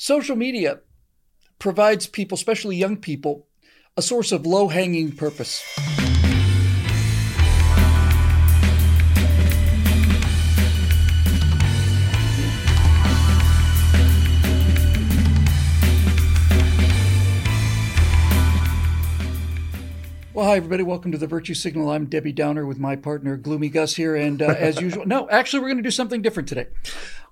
social media provides people, especially young people, a source of low hanging purpose. Well, hi, everybody. Welcome to the Virtue Signal. I'm Debbie Downer with my partner, Gloomy Gus, here. And uh, as usual, no, actually, we're going to do something different today.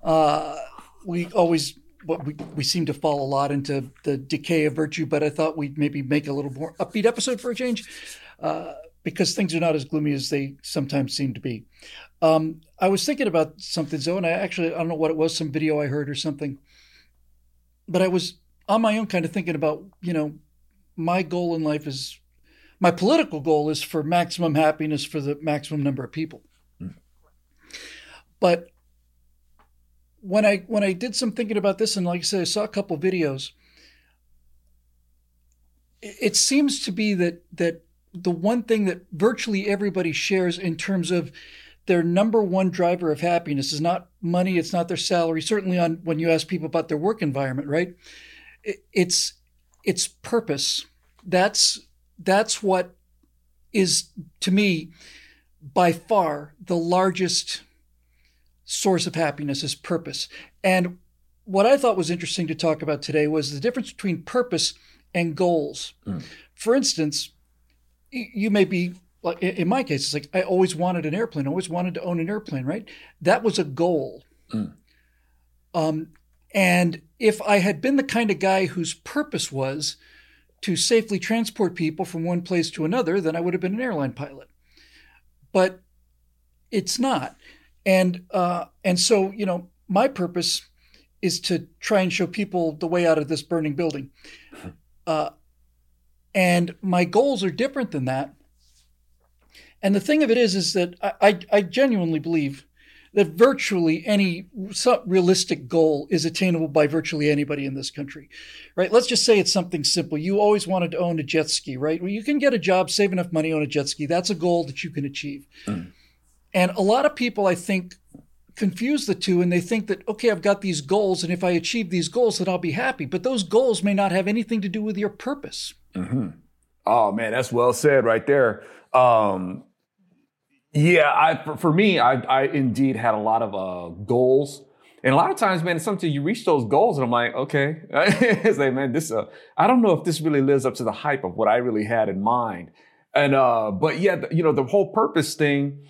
Uh, we always what we, we seem to fall a lot into the decay of virtue, but I thought we'd maybe make a little more upbeat episode for a change uh, because things are not as gloomy as they sometimes seem to be. Um, I was thinking about something, Zo, and I actually, I don't know what it was, some video I heard or something, but I was on my own kind of thinking about, you know, my goal in life is, my political goal is for maximum happiness for the maximum number of people. Mm. But when I when I did some thinking about this, and like I said, I saw a couple videos. It seems to be that that the one thing that virtually everybody shares in terms of their number one driver of happiness is not money, it's not their salary. Certainly, on when you ask people about their work environment, right? It's it's purpose. That's that's what is to me by far the largest source of happiness is purpose. And what I thought was interesting to talk about today was the difference between purpose and goals. Mm. For instance, you may be like in my case, it's like I always wanted an airplane, always wanted to own an airplane, right? That was a goal. Mm. Um, and if I had been the kind of guy whose purpose was to safely transport people from one place to another, then I would have been an airline pilot. But it's not. And uh, and so you know, my purpose is to try and show people the way out of this burning building. Uh, and my goals are different than that. And the thing of it is, is that I, I, I genuinely believe that virtually any realistic goal is attainable by virtually anybody in this country, right? Let's just say it's something simple. You always wanted to own a jet ski, right? Well, you can get a job, save enough money, on a jet ski. That's a goal that you can achieve. Mm. And a lot of people, I think, confuse the two and they think that, okay, I've got these goals, and if I achieve these goals, then I'll be happy. But those goals may not have anything to do with your purpose. Mm-hmm. Oh, man, that's well said right there. Um, yeah, I, for, for me, I, I, indeed had a lot of uh, goals. And a lot of times, man, it's something you reach those goals, and I'm like, okay, it's like, man, this, uh, I don't know if this really lives up to the hype of what I really had in mind. And, uh, but yeah, you know, the whole purpose thing,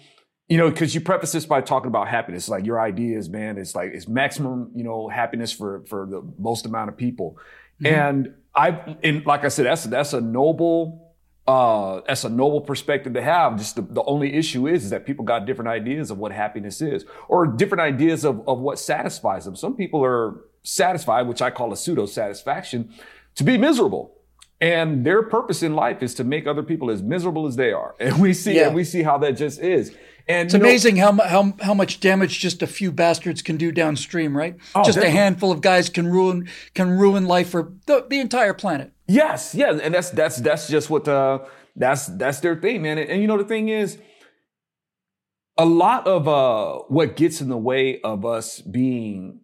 you know, because you preface this by talking about happiness, like your ideas, man, it's like it's maximum, you know, happiness for for the most amount of people. Mm-hmm. And I, and like I said, that's that's a noble, uh, that's a noble perspective to have. Just the, the only issue is, is that people got different ideas of what happiness is, or different ideas of of what satisfies them. Some people are satisfied, which I call a pseudo satisfaction, to be miserable and their purpose in life is to make other people as miserable as they are. And we see, yeah. and we see how that just is. And it's amazing know, how, how how much damage just a few bastards can do downstream, right? Oh, just definitely. a handful of guys can ruin can ruin life for the, the entire planet. Yes, yeah, and that's that's that's just what uh that's that's their thing, man. And, and you know the thing is, a lot of uh what gets in the way of us being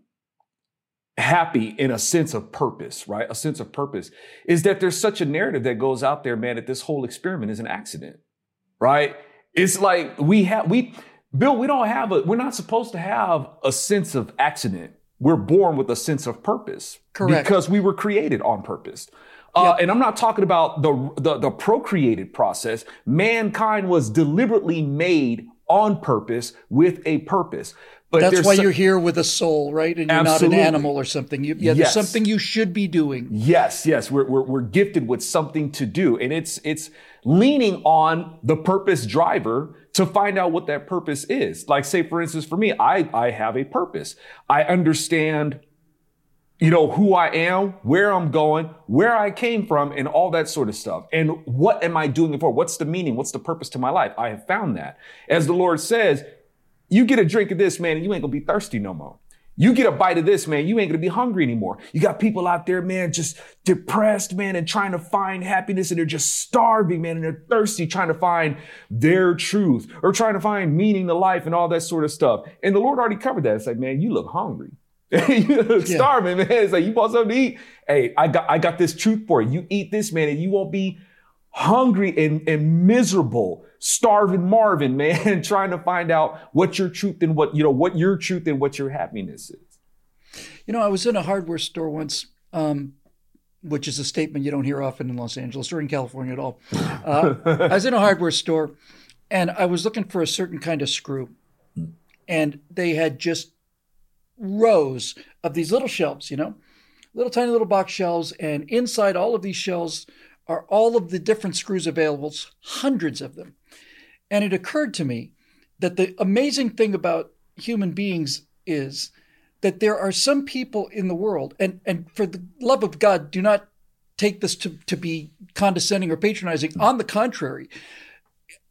happy in a sense of purpose, right? A sense of purpose is that there's such a narrative that goes out there, man, that this whole experiment is an accident, right? It's like we have, we, Bill, we don't have a, we're not supposed to have a sense of accident. We're born with a sense of purpose. Correct. Because we were created on purpose. Uh, yep. And I'm not talking about the, the, the procreated process. Mankind was deliberately made on purpose with a purpose. But that's why you're here with a soul, right? And you're absolutely. not an animal or something. You, yeah, yes. there's something you should be doing. Yes, yes, we're, we're we're gifted with something to do, and it's it's leaning on the purpose driver to find out what that purpose is. Like, say, for instance, for me, I, I have a purpose. I understand, you know, who I am, where I'm going, where I came from, and all that sort of stuff. And what am I doing it for? What's the meaning? What's the purpose to my life? I have found that. As the Lord says, you get a drink of this, man, and you ain't gonna be thirsty no more. You get a bite of this, man, you ain't gonna be hungry anymore. You got people out there, man, just depressed, man, and trying to find happiness and they're just starving, man, and they're thirsty, trying to find their truth or trying to find meaning to life and all that sort of stuff. And the Lord already covered that. It's like, man, you look hungry. You look yeah. starving, man. It's like you want something to eat. Hey, I got I got this truth for you. You eat this, man, and you won't be hungry and, and miserable, starving Marvin, man, trying to find out what your truth and what, you know, what your truth and what your happiness is. You know, I was in a hardware store once, um, which is a statement you don't hear often in Los Angeles or in California at all. Uh, I was in a hardware store and I was looking for a certain kind of screw. And they had just rows of these little shelves, you know, little tiny little box shelves. And inside all of these shelves are all of the different screws available, hundreds of them. And it occurred to me that the amazing thing about human beings is that there are some people in the world, and, and for the love of God, do not take this to, to be condescending or patronizing. On the contrary,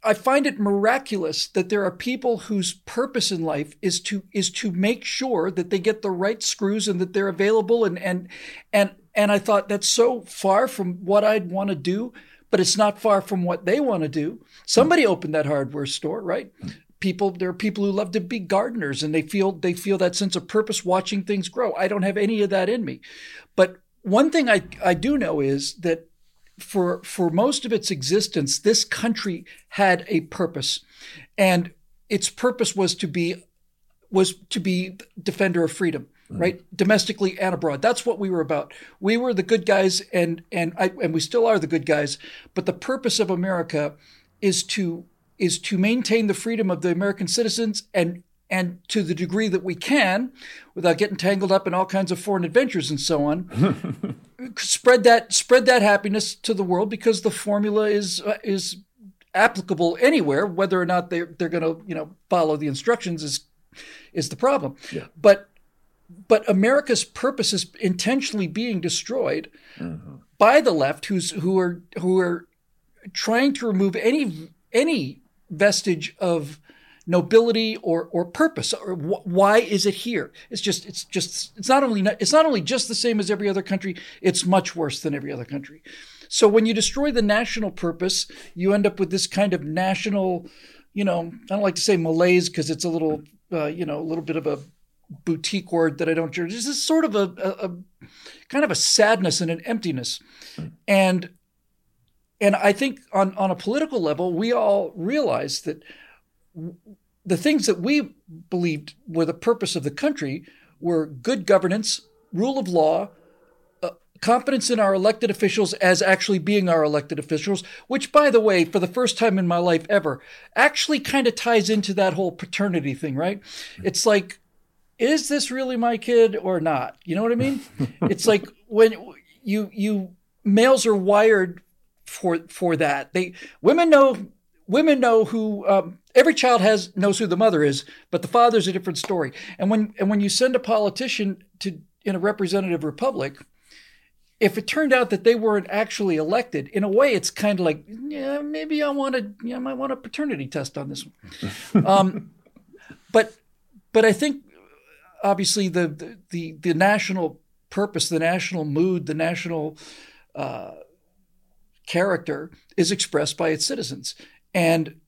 I find it miraculous that there are people whose purpose in life is to is to make sure that they get the right screws and that they're available and and and and I thought that's so far from what I'd want to do, but it's not far from what they want to do. Somebody opened that hardware store, right? People, there are people who love to be gardeners and they feel they feel that sense of purpose watching things grow. I don't have any of that in me. But one thing I, I do know is that for for most of its existence, this country had a purpose. And its purpose was to be was to be defender of freedom mm. right? Domestically and abroad. That's what we were about. We were the good guys, and and I, and we still are the good guys. But the purpose of America is to is to maintain the freedom of the American citizens and and to the degree that we can, without getting tangled up in all kinds of foreign adventures and so on, spread that spread that happiness to the world because the formula is uh, is applicable anywhere. Whether or not they're they're going to you know follow the instructions is is the problem. Yeah. But but America's purpose is intentionally being destroyed mm-hmm. by the left, who's who are who are trying to remove any any vestige of nobility or or purpose. Or wh- why is it here? It's just it's just it's not only not, it's not only just the same as every other country it's much worse than every other country. So when you destroy the national purpose you end up with this kind of national you know i don't like to say malaise because it's a little uh, you know a little bit of a boutique word that I don't use. This is sort of a, a, a, kind of a sadness and an emptiness. And and I think on, on a political level, we all realize that the things that we believed were the purpose of the country were good governance, rule of law, uh, confidence in our elected officials as actually being our elected officials, which, by the way, for the first time in my life ever, actually kind of ties into that whole paternity thing, right? It's like is this really my kid or not? You know what I mean? it's like when you you males are wired for for that. They women know women know who um, every child has knows who the mother is, but the father's a different story. And when and when you send a politician to in a representative republic, if it turned out that they weren't actually elected, in a way, it's kind of like, yeah, maybe I want to, yeah, I might want a paternity test on this one. um, but but I think obviously the, the the national purpose, the national mood, the national uh, character is expressed by its citizens, and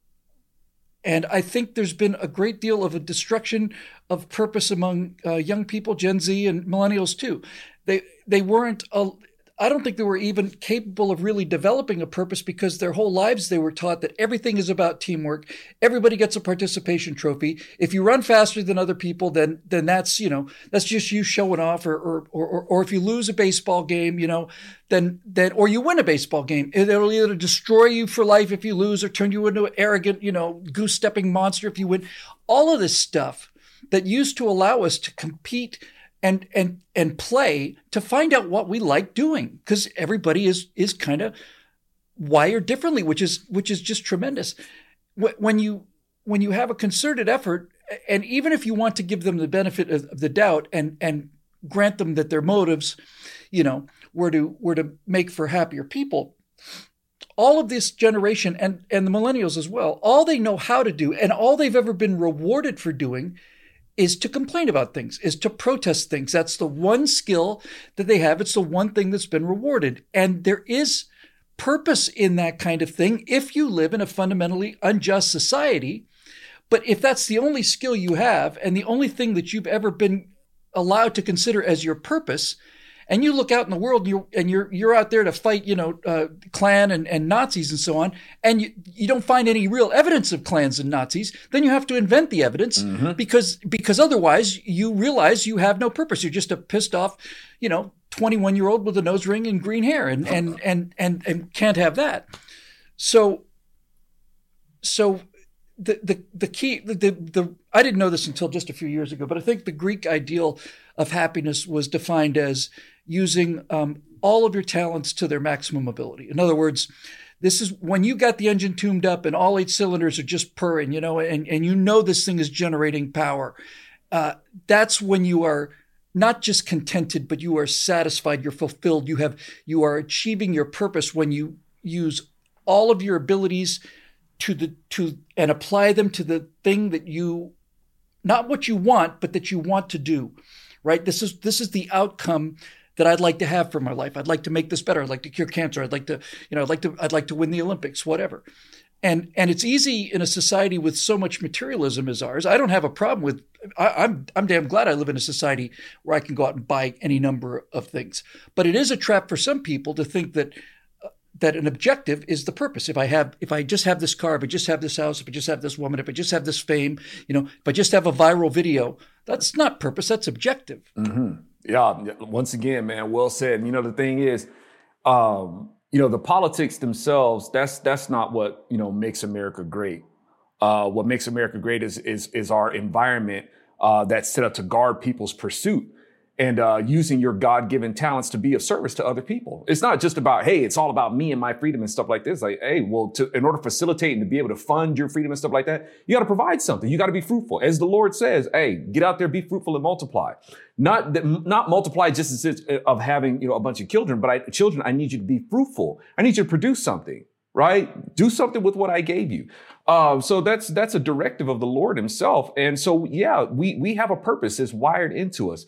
and I think there's been a great deal of a destruction of purpose among uh, young people, Gen Z and millennials too. They they weren't I don't think they were even capable of really developing a purpose because their whole lives they were taught that everything is about teamwork. Everybody gets a participation trophy. If you run faster than other people, then then that's you know that's just you showing off. Or or or, or if you lose a baseball game, you know, then then or you win a baseball game, it'll either destroy you for life if you lose, or turn you into an arrogant, you know, goose stepping monster if you win. All of this stuff that used to allow us to compete and and and play to find out what we like doing because everybody is is kind of wired differently which is which is just tremendous. When you when you have a concerted effort and even if you want to give them the benefit of the doubt and and grant them that their motives you know were to were to make for happier people all of this generation and and the millennials as well all they know how to do and all they've ever been rewarded for doing is to complain about things, is to protest things. That's the one skill that they have. It's the one thing that's been rewarded. And there is purpose in that kind of thing if you live in a fundamentally unjust society. But if that's the only skill you have and the only thing that you've ever been allowed to consider as your purpose, and you look out in the world and you're and you're you're out there to fight, you know, uh, Klan and, and Nazis and so on, and you, you don't find any real evidence of Klans and Nazis, then you have to invent the evidence mm-hmm. because because otherwise you realize you have no purpose. You're just a pissed off, you know, 21 year old with a nose ring and green hair, and and and and, and can't have that. So so the the the key the, the the I didn't know this until just a few years ago, but I think the Greek ideal of happiness was defined as using um, all of your talents to their maximum ability. In other words, this is when you got the engine tuned up and all eight cylinders are just purring, you know, and, and you know this thing is generating power. Uh, that's when you are not just contented, but you are satisfied, you're fulfilled, you have you are achieving your purpose when you use all of your abilities to the to and apply them to the thing that you not what you want, but that you want to do. Right? This is this is the outcome that I'd like to have for my life. I'd like to make this better. I'd like to cure cancer. I'd like to, you know, I'd like to, I'd like to win the Olympics, whatever. And and it's easy in a society with so much materialism as ours. I don't have a problem with. I, I'm I'm damn glad I live in a society where I can go out and buy any number of things. But it is a trap for some people to think that uh, that an objective is the purpose. If I have, if I just have this car, if I just have this house, if I just have this woman, if I just have this fame, you know, if I just have a viral video, that's not purpose. That's objective. Mm-hmm. Yeah, once again, man, well said. You know, the thing is, um, you know, the politics themselves, that's that's not what, you know, makes America great. Uh, what makes America great is is is our environment uh, that's set up to guard people's pursuit and uh, using your God-given talents to be of service to other people. It's not just about, hey, it's all about me and my freedom and stuff like this. Like, hey, well, to, in order to facilitate and to be able to fund your freedom and stuff like that, you got to provide something. You got to be fruitful. As the Lord says, hey, get out there, be fruitful and multiply. Not that, not multiply just as of having, you know, a bunch of children, but I, children, I need you to be fruitful. I need you to produce something, right? Do something with what I gave you. Uh, so that's that's a directive of the Lord Himself. And so, yeah, we we have a purpose. that's wired into us.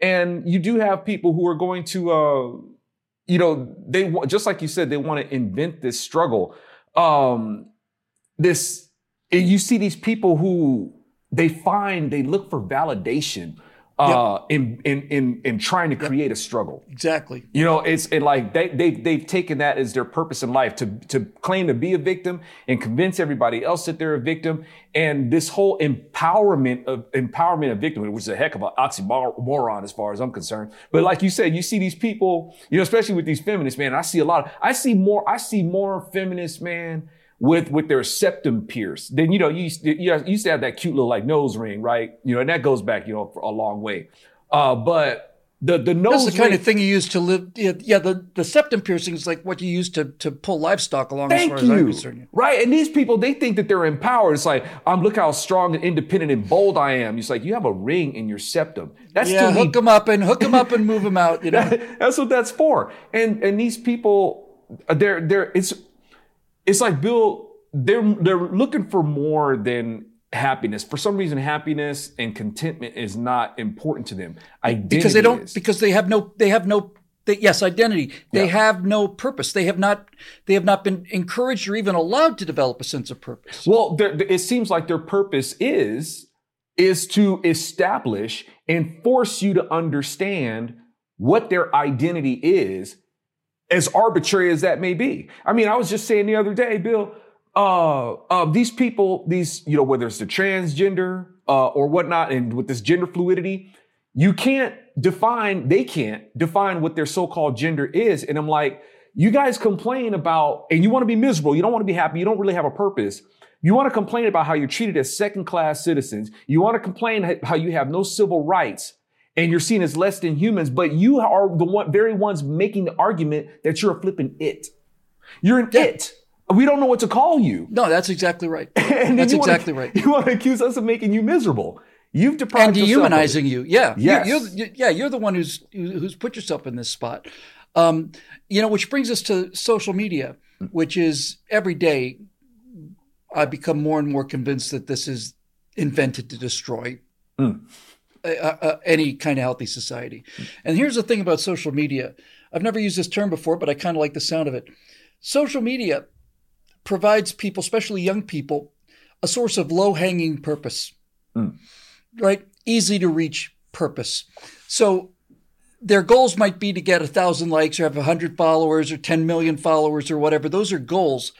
And you do have people who are going to, uh, you know, they just like you said, they want to invent this struggle. Um, this, you see these people who they find, they look for validation uh, yep. in, in, in, in trying to create a struggle. Exactly. You know, it's it like they, they, they've taken that as their purpose in life to, to claim to be a victim and convince everybody else that they're a victim. And this whole empowerment of empowerment of victim, which is a heck of an oxymoron as far as I'm concerned. But like you said, you see these people, you know, especially with these feminists, man, I see a lot of, I see more, I see more feminists, man, with with their septum pierced. Then you know you used, to, you used to have that cute little like nose ring, right? You know, and that goes back you know for a long way. Uh, but the the nose that's the kind ring, of thing you use to live. Yeah, yeah, the the septum piercing is like what you use to to pull livestock along. Thank as far you. As I'm concerned. Right, and these people they think that they're empowered. It's like I'm look how strong and independent and bold I am. It's like you have a ring in your septum. That's yeah, hook them up and hook them up and move them out. You know, that's what that's for. And and these people, they're they're it's it's like Bill, they're they're looking for more than happiness. For some reason, happiness and contentment is not important to them. Identity because they don't is. because they have no they have no they, yes identity. They yeah. have no purpose. They have not they have not been encouraged or even allowed to develop a sense of purpose. Well, it seems like their purpose is is to establish and force you to understand what their identity is as arbitrary as that may be. I mean, I was just saying the other day, Bill, uh, uh, these people, these, you know, whether it's the transgender uh, or whatnot, and with this gender fluidity, you can't define, they can't define what their so-called gender is. And I'm like, you guys complain about, and you want to be miserable, you don't want to be happy, you don't really have a purpose. You want to complain about how you're treated as second class citizens. You want to complain how you have no civil rights and you're seen as less than humans, but you are the one, very ones making the argument that you're a flipping it. You're an yeah. it. We don't know what to call you. No, that's exactly right. that's exactly wanna, right. You want to accuse us of making you miserable. You've deprived and dehumanizing you. Yeah. Yes. You're, you're, yeah. You're the one who's who's put yourself in this spot. Um, you know, which brings us to social media, which is every day. I become more and more convinced that this is invented to destroy. Mm any kind of healthy society. And here's the thing about social media I've never used this term before, but I kind of like the sound of it. Social media provides people, especially young people, a source of low hanging purpose, mm. right? Easy to reach purpose. So their goals might be to get a thousand likes or have a hundred followers or 10 million followers or whatever. Those are goals.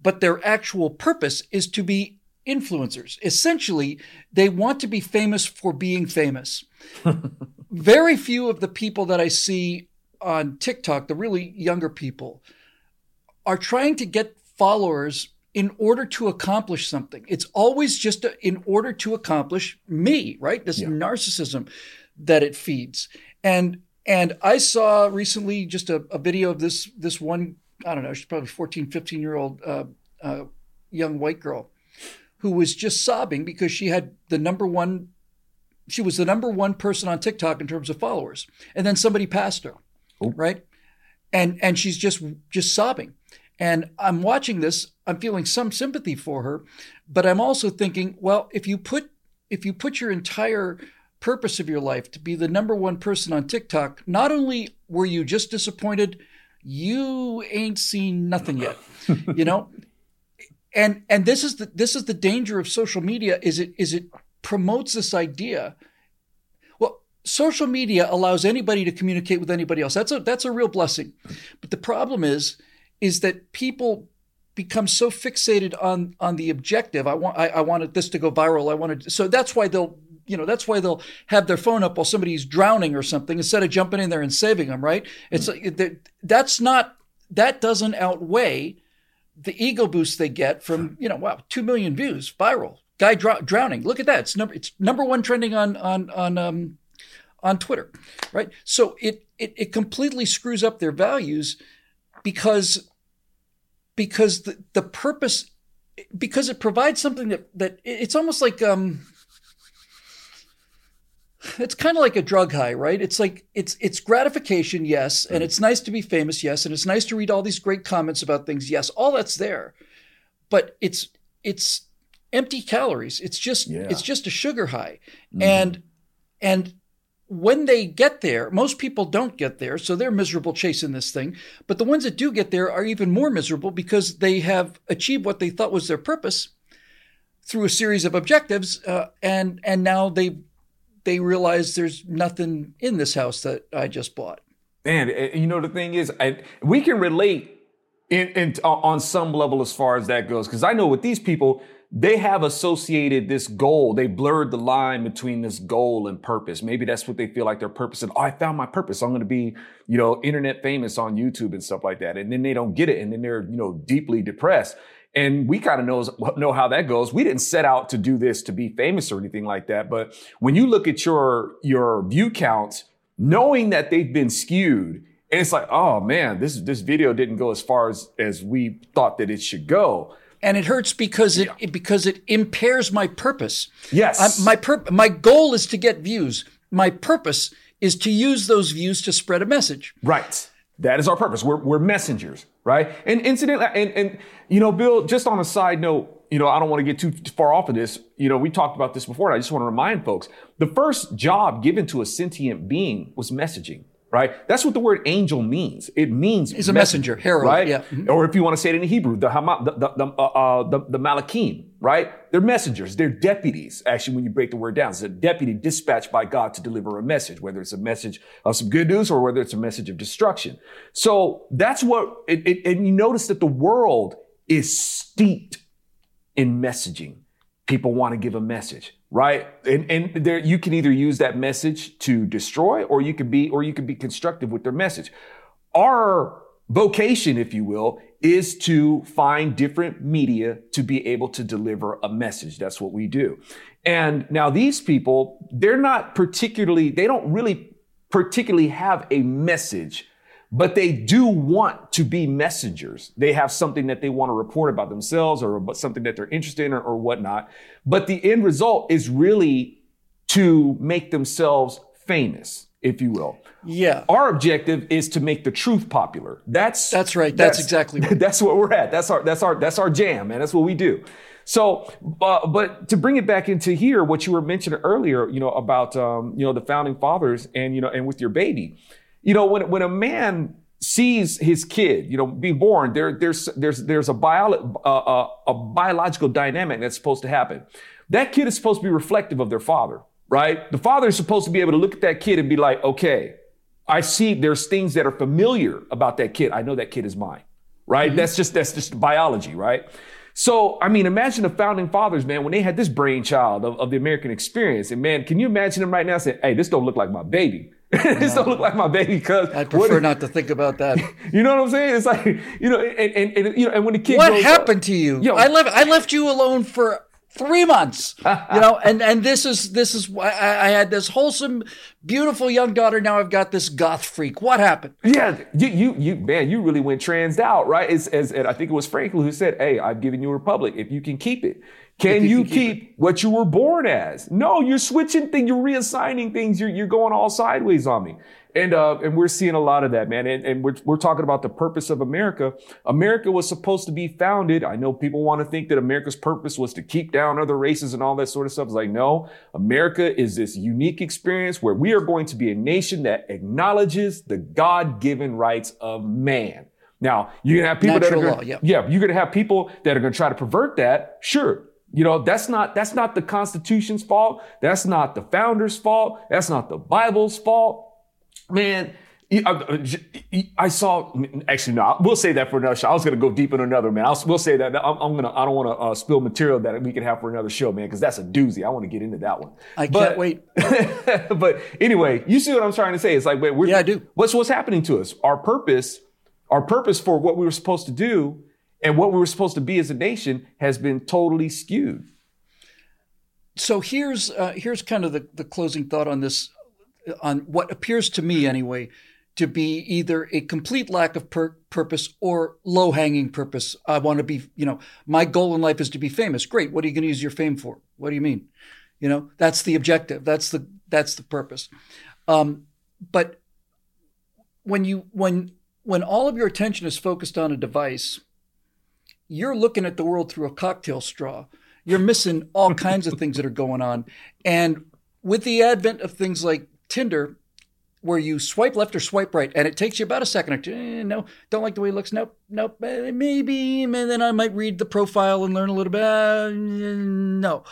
But their actual purpose is to be influencers. Essentially, they want to be famous for being famous. Very few of the people that I see on TikTok, the really younger people, are trying to get followers in order to accomplish something. It's always just a, in order to accomplish me, right? This yeah. narcissism that it feeds. And and I saw recently just a, a, video of this this one, I don't know, she's probably 14, 15 year old uh, uh, young white girl who was just sobbing because she had the number one, she was the number one person on TikTok in terms of followers. And then somebody passed her, oh. right? And and she's just just sobbing. And I'm watching this, I'm feeling some sympathy for her, but I'm also thinking, well, if you put if you put your entire purpose of your life to be the number one person on TikTok, not only were you just disappointed, you ain't seen nothing yet. you know? And and this is the this is the danger of social media is it is it promotes this idea. Well, social media allows anybody to communicate with anybody else. That's a that's a real blessing. But the problem is is that people become so fixated on on the objective. I want I, I wanted this to go viral. I wanted so that's why they'll you know that's why they'll have their phone up while somebody's drowning or something instead of jumping in there and saving them. Right? It's mm. that's not that doesn't outweigh the ego boost they get from you know wow two million views viral guy dr- drowning. Look at that. It's number it's number one trending on on on um, on Twitter, right? So it, it it completely screws up their values because because the, the purpose because it provides something that that it's almost like um it's kind of like a drug high, right? It's like it's it's gratification, yes, and it's nice to be famous, yes, and it's nice to read all these great comments about things, yes, all that's there. But it's it's empty calories. It's just yeah. it's just a sugar high. Mm. And and when they get there, most people don't get there, so they're miserable chasing this thing. But the ones that do get there are even more miserable because they have achieved what they thought was their purpose through a series of objectives, uh, and and now they they realize there's nothing in this house that I just bought. And eh, you know the thing is, I, we can relate in, in on some level as far as that goes, because I know with these people they have associated this goal. They blurred the line between this goal and purpose. Maybe that's what they feel like their purpose. And oh, I found my purpose. I'm going to be, you know, internet famous on YouTube and stuff like that. And then they don't get it. And then they're, you know, deeply depressed. And we kind of knows know how that goes. We didn't set out to do this to be famous or anything like that. But when you look at your your view counts, knowing that they've been skewed, and it's like, oh man, this this video didn't go as far as as we thought that it should go and it hurts because it, yeah. because it impairs my purpose. Yes, I, my pur- my goal is to get views. My purpose is to use those views to spread a message. Right. That is our purpose. We're, we're messengers, right? And incidentally, and, and, you know, Bill, just on a side note, you know, I don't want to get too far off of this. You know, we talked about this before, and I just want to remind folks the first job given to a sentient being was messaging right? That's what the word angel means. It means he's a messenger, herald, right? Yeah. Mm-hmm. Or if you want to say it in Hebrew, the Hama, the the the, uh, uh, the, the Malakim, right? They're messengers. They're deputies. Actually, when you break the word down, it's a deputy dispatched by God to deliver a message, whether it's a message of some good news or whether it's a message of destruction. So that's what. It, it, and you notice that the world is steeped in messaging. People want to give a message right? And and there you can either use that message to destroy or you could be or you could be constructive with their message. Our vocation, if you will, is to find different media to be able to deliver a message. That's what we do. And now these people, they're not particularly, they don't really particularly have a message but they do want to be messengers. They have something that they want to report about themselves or about something that they're interested in or, or whatnot. But the end result is really to make themselves famous, if you will. Yeah. Our objective is to make the truth popular. That's that's right. That's, that's exactly right. That's what we're at. That's our that's our that's our jam, man. That's what we do. So, uh, but to bring it back into here, what you were mentioning earlier, you know, about um, you know the founding fathers and you know and with your baby, you know, when, when a man sees his kid, you know, be born, there, there's, there's, there's a, bio, uh, uh, a biological dynamic that's supposed to happen. That kid is supposed to be reflective of their father, right? The father is supposed to be able to look at that kid and be like, okay, I see there's things that are familiar about that kid. I know that kid is mine, right? Mm-hmm. That's just that's just biology, right? So, I mean, imagine the founding fathers, man, when they had this brainchild of, of the American experience. And man, can you imagine them right now saying, hey, this don't look like my baby? this don't look like my baby because I prefer not to think about that. you know what I'm saying? It's like you know, and, and, and you know, and when the kid what happened up, to you? Yo, I left I left you alone for three months you know and and this is this is why I, I, had this wholesome beautiful young daughter. Now i've got this goth freak. What happened? Yeah you you, you man you really went trans out right? As, as i think it was franklin who said hey i've given you a republic. If you can keep it can you, keep, what you were born as no you're switching things you're reassigning things you're, you're going all sideways on me and, uh, and we're seeing a lot of that, man. And, and we're, we're talking about the purpose of America. America was supposed to be founded. I know people want to think that America's purpose was to keep down other races and all that sort of stuff. It's like, no, America is this unique experience where we are going to be a nation that acknowledges the God-given rights of man. Now, you're gonna have people Natural that are gonna, law, yeah, you're gonna have people that are gonna try to pervert that. Sure, you know, that's not, that's not the Constitution's fault. That's not the founder's fault. That's not the Bible's fault man, I saw. Actually, no. We'll say that for another show. I was going to go deep in another man. I'll, we'll say that. I'm, I'm gonna. I don't want to uh, spill material that we can have for another show, man, because that's a doozy. I want to get into that one. I but, can't wait. but anyway, you see what I'm trying to say? It's like, wait, yeah, I do. What's what's happening to us? Our purpose, our purpose for what we were supposed to do, and what we were supposed to be as a nation, has been totally skewed. So here's uh, here's kind of the, the closing thought on this on what appears to me anyway to be either a complete lack of pur- purpose or low hanging purpose. I want to be, you know, my goal in life is to be famous. Great. What are you going to use your fame for? What do you mean? You know, that's the objective. That's the that's the purpose. Um, but when you when when all of your attention is focused on a device, you're looking at the world through a cocktail straw. You're missing all kinds of things that are going on. And with the advent of things like Tinder where you swipe left or swipe right, and it takes you about a second or two. Eh, no, don't like the way he looks. Nope, nope. Eh, maybe, and then I might read the profile and learn a little bit. Uh, no.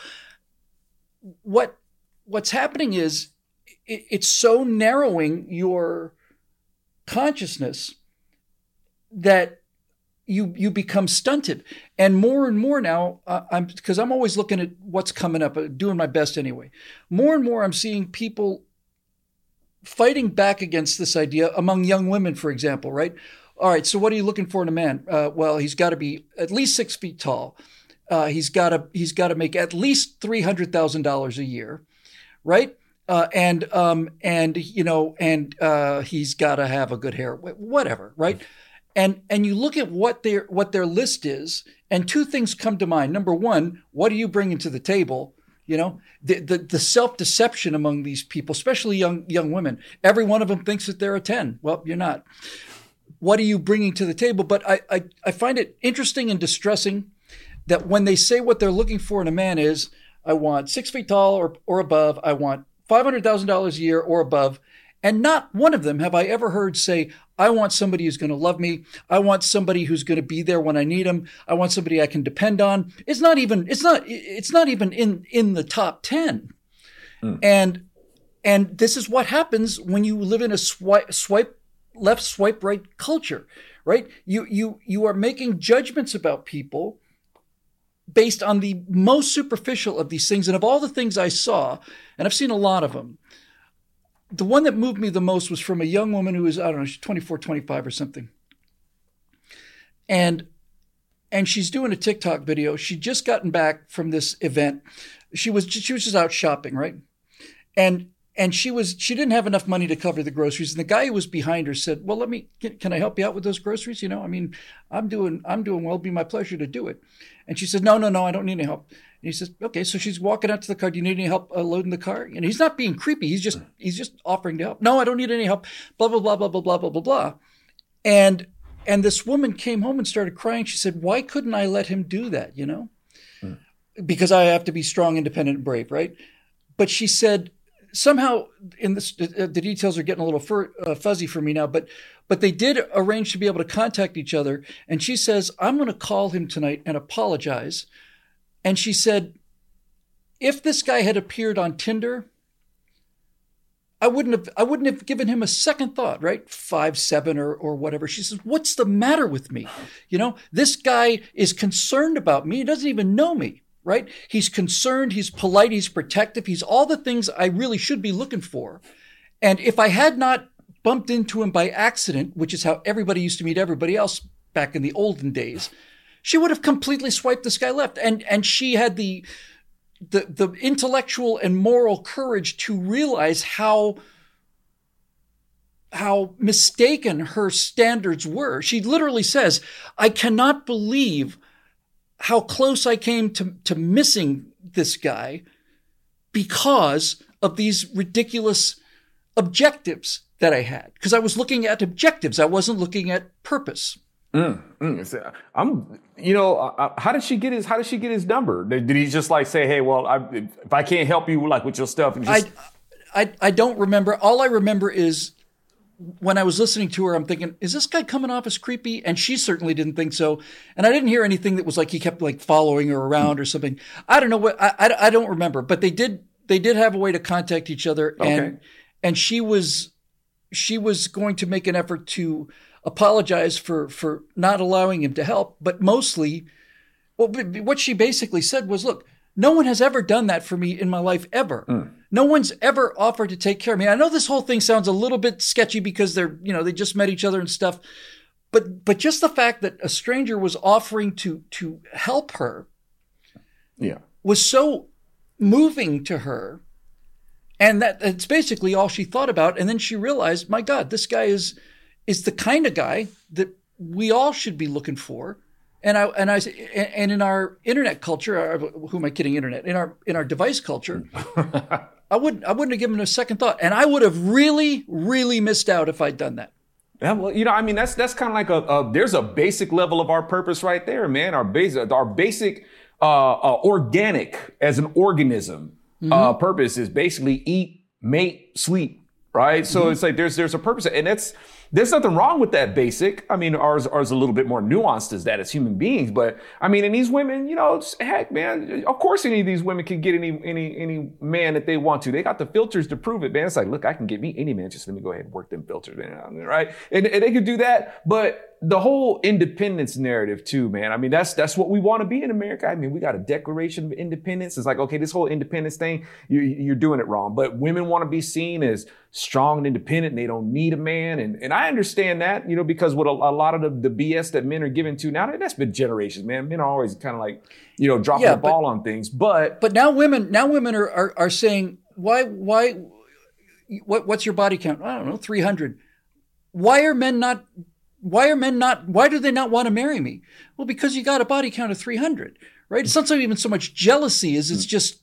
What what's happening is it, it's so narrowing your consciousness that you you become stunted and more and more now uh, i'm because i'm always looking at what's coming up uh, doing my best anyway more and more i'm seeing people fighting back against this idea among young women, for example, right? All right, so what are you looking for in a man? Uh, well, he's got to be at least six feet tall. Uh, he's got to he's got to make at least three hundred thousand dollars a year, right? Uh, and um, and you know, and uh, he's got to have a good hair, whatever, right? And and you look at what their what their list is, and two things come to mind. Number one, what are you bringing to the table? You know, the, the, the self deception among these people, especially young young women. Every one of them thinks that they're a ten. Well, you're not. What are you bringing to the table? But I, I, I find it interesting and distressing that when they say what they're looking for in a man is, I want six feet tall or, or above, I want $500,000 a year or above, and not one of them have I ever heard say, I want somebody who's going to love me. I want somebody who's going to be there when I need them. I want somebody I can depend on. It's not even, it's not, it's not even in, in the top 10. Mm. And, and this is what happens when you live in a swipe, swipe left, swipe right culture, right? You, you, you are making judgments about people based on the most superficial of these things. And of all the things I saw, and I've seen a lot of them, the one that moved me the most was from a young woman who was, I don't know, she's 24, 25 or something. And and she's doing a TikTok video. She'd just gotten back from this event. She was she was just out shopping, right? And and she was she didn't have enough money to cover the groceries. And the guy who was behind her said, "Well, let me can, can I help you out with those groceries? You know, I mean, I'm doing I'm doing well. It'd be my pleasure to do it." And she said, "No, no, no, I don't need any help." And he says, okay, so she's walking out to the car. Do you need any help uh, loading the car? And he's not being creepy. He's just, he's just offering to help. No, I don't need any help. Blah, blah, blah, blah, blah, blah, blah, blah, blah. And, and this woman came home and started crying. She said, why couldn't I let him do that? You know, hmm. because I have to be strong, independent, and brave, right? But she said, somehow in this, the details are getting a little fur, uh, fuzzy for me now, but, but they did arrange to be able to contact each other. And she says, I'm going to call him tonight and apologize and she said, if this guy had appeared on Tinder, I wouldn't have I wouldn't have given him a second thought, right? Five, seven, or or whatever. She says, What's the matter with me? You know, this guy is concerned about me. He doesn't even know me, right? He's concerned, he's polite, he's protective, he's all the things I really should be looking for. And if I had not bumped into him by accident, which is how everybody used to meet everybody else back in the olden days, she would have completely swiped this guy left. And and she had the the the intellectual and moral courage to realize how how mistaken her standards were. She literally says, I cannot believe how close I came to, to missing this guy because of these ridiculous objectives that I had. Because I was looking at objectives, I wasn't looking at purpose. Mm, mm. I'm, you know, uh, how did she get his? How did she get his number? Did, did he just like say, "Hey, well, I, if I can't help you like with your stuff," and just... I, I, I don't remember. All I remember is when I was listening to her, I'm thinking, is this guy coming off as creepy? And she certainly didn't think so. And I didn't hear anything that was like he kept like following her around or something. I don't know what I, I, I don't remember, but they did they did have a way to contact each other, and okay. and she was she was going to make an effort to apologize for for not allowing him to help, but mostly, well, what she basically said was, look, no one has ever done that for me in my life ever. Mm. No one's ever offered to take care of me. I know this whole thing sounds a little bit sketchy because they're, you know, they just met each other and stuff. But but just the fact that a stranger was offering to to help her yeah. was so moving to her. And that it's basically all she thought about. And then she realized, my God, this guy is is the kind of guy that we all should be looking for. And I and I and in our internet culture, who am I kidding? Internet in our in our device culture, I wouldn't I wouldn't have given a second thought, and I would have really really missed out if I'd done that. Yeah, well, you know, I mean, that's that's kind of like a, a, there's a basic level of our purpose right there, man. Our basic our basic uh, uh, organic as an organism uh, mm-hmm. uh, purpose is basically eat, mate, sleep, right? So mm-hmm. it's like there's there's a purpose, and that's there's nothing wrong with that basic. I mean, ours ours a little bit more nuanced as that as human beings, but I mean, and these women, you know, heck, man, of course, any of these women can get any any any man that they want to. They got the filters to prove it, man. It's like, look, I can get me any man. Just let me go ahead and work them filters, man. Right? And, and they could do that, but the whole independence narrative too, man. I mean, that's that's what we want to be in America. I mean, we got a Declaration of Independence. It's like, okay, this whole independence thing, you, you're doing it wrong. But women want to be seen as strong and independent, and they don't need a man. And and I understand that, you know, because what a, a lot of the, the BS that men are given to now, that's been generations, man. Men are always kind of like, you know, dropping yeah, the ball on things. But but now women now women are are, are saying why why what what's your body count? I don't know, three hundred. Why are men not why are men not, why do they not want to marry me? Well, because you got a body count of 300, right? It's not so even so much jealousy as it's mm. just,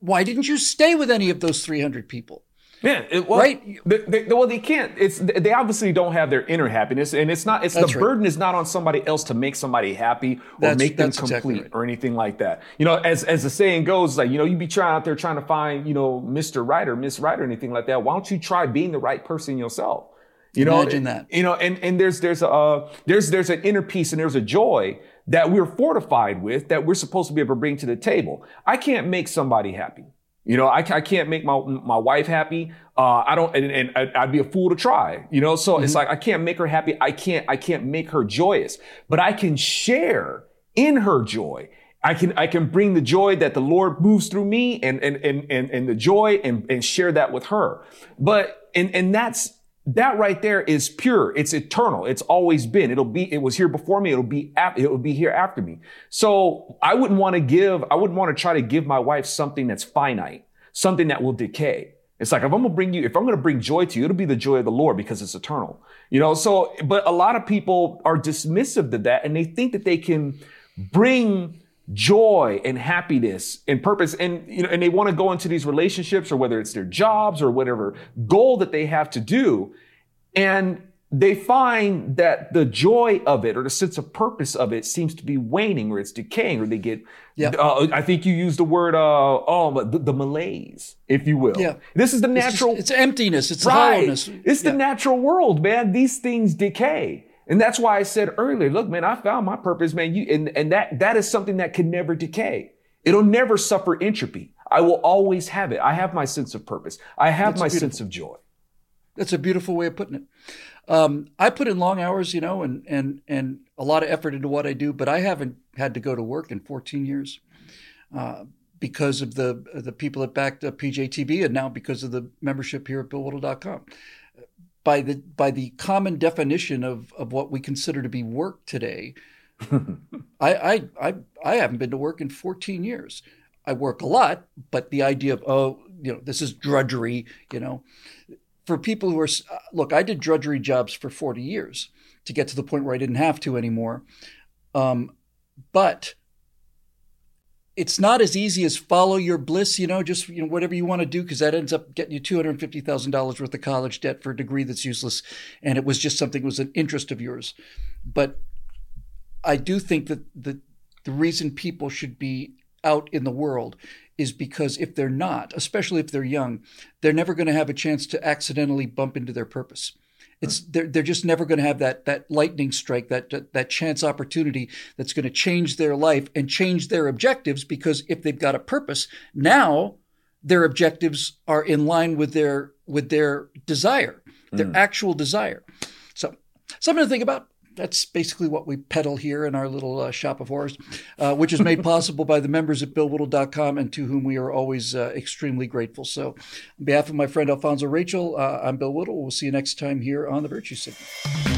why didn't you stay with any of those 300 people? Yeah, it, well, right. They, they, well, they can't. It's they obviously don't have their inner happiness, and it's not. It's That's the right. burden is not on somebody else to make somebody happy or That's, make them complete exactly right. or anything like that. You know, as as the saying goes, like you know, you be trying out there trying to find you know Mister Right or Miss Right or anything like that. Why don't you try being the right person yourself? You know, imagine that. You know, and and there's there's a there's there's an inner peace and there's a joy that we're fortified with that we're supposed to be able to bring to the table. I can't make somebody happy. You know, I, I can't make my my wife happy. Uh, I don't, and, and, I'd be a fool to try. You know, so mm-hmm. it's like I can't make her happy. I can't I can't make her joyous, but I can share in her joy. I can I can bring the joy that the Lord moves through me and and and and, and the joy and, and share that with her. But and and that's that right there is pure. It's eternal. It's always been. It'll be, it was here before me. It'll be, it will be here after me. So I wouldn't want to give, I wouldn't want to try to give my wife something that's finite, something that will decay. It's like, if I'm going to bring you, if I'm going to bring joy to you, it'll be the joy of the Lord because it's eternal. You know, so, but a lot of people are dismissive to that and they think that they can bring joy and happiness and purpose. And you know and they want to go into these relationships or whether it's their jobs or whatever goal that they have to do. And they find that the joy of it or the sense of purpose of it seems to be waning or it's decaying or they get yeah. Uh, i think you used the word uh, oh the, the, malaise if you will. Yeah. This is the natural it's, just, it's emptiness it's right. hollowness. It's yeah. the natural world man. These things decay and that's why I said earlier, look, man, I found my purpose, man. You and, and that that is something that can never decay. It'll never suffer entropy. I will always have it. I have my sense of purpose. I have That's my beautiful. sense of joy. That's a beautiful way of putting it. Um, I put in long hours, you know, and and and a lot of effort into what I do, but I haven't had to go to work in 14 years uh, because of the the people that backed uh, PJTV, and now because of the membership here at BillWhittle.com. By the by the common definition of of what we consider to be work today, I, I I I haven't been to work in 14 years. I work a lot, but the idea of oh, you know, this is drudgery, you know, for people who are look, I did drudgery jobs for 40 years to get to the point where I didn't have to anymore. Um, but it's not as easy as follow your bliss, you know, just you know whatever you want to do because that ends up getting you two hundred fifty thousand dollars worth of college debt for a degree that's useless, and it was just something was an interest of yours. But I do think that the the reason people should be out in the world is because if they're not, especially if they're young, they're never going to have a chance to accidentally bump into their purpose. It's they're they're just never going to have that that lightning strike, that that, chance opportunity that's going to change their life and change their objectives because if they've got a purpose, now their objectives are in line with their with their desire, their mm. actual desire. So something to think about that's basically what we peddle here in our little uh, shop of horrors, uh, which is made possible by the members at BillWhittle.com and to whom we are always uh, extremely grateful. So, on behalf of my friend Alfonso Rachel, uh, I'm Bill Whittle. We'll see you next time here on The Virtue Signal.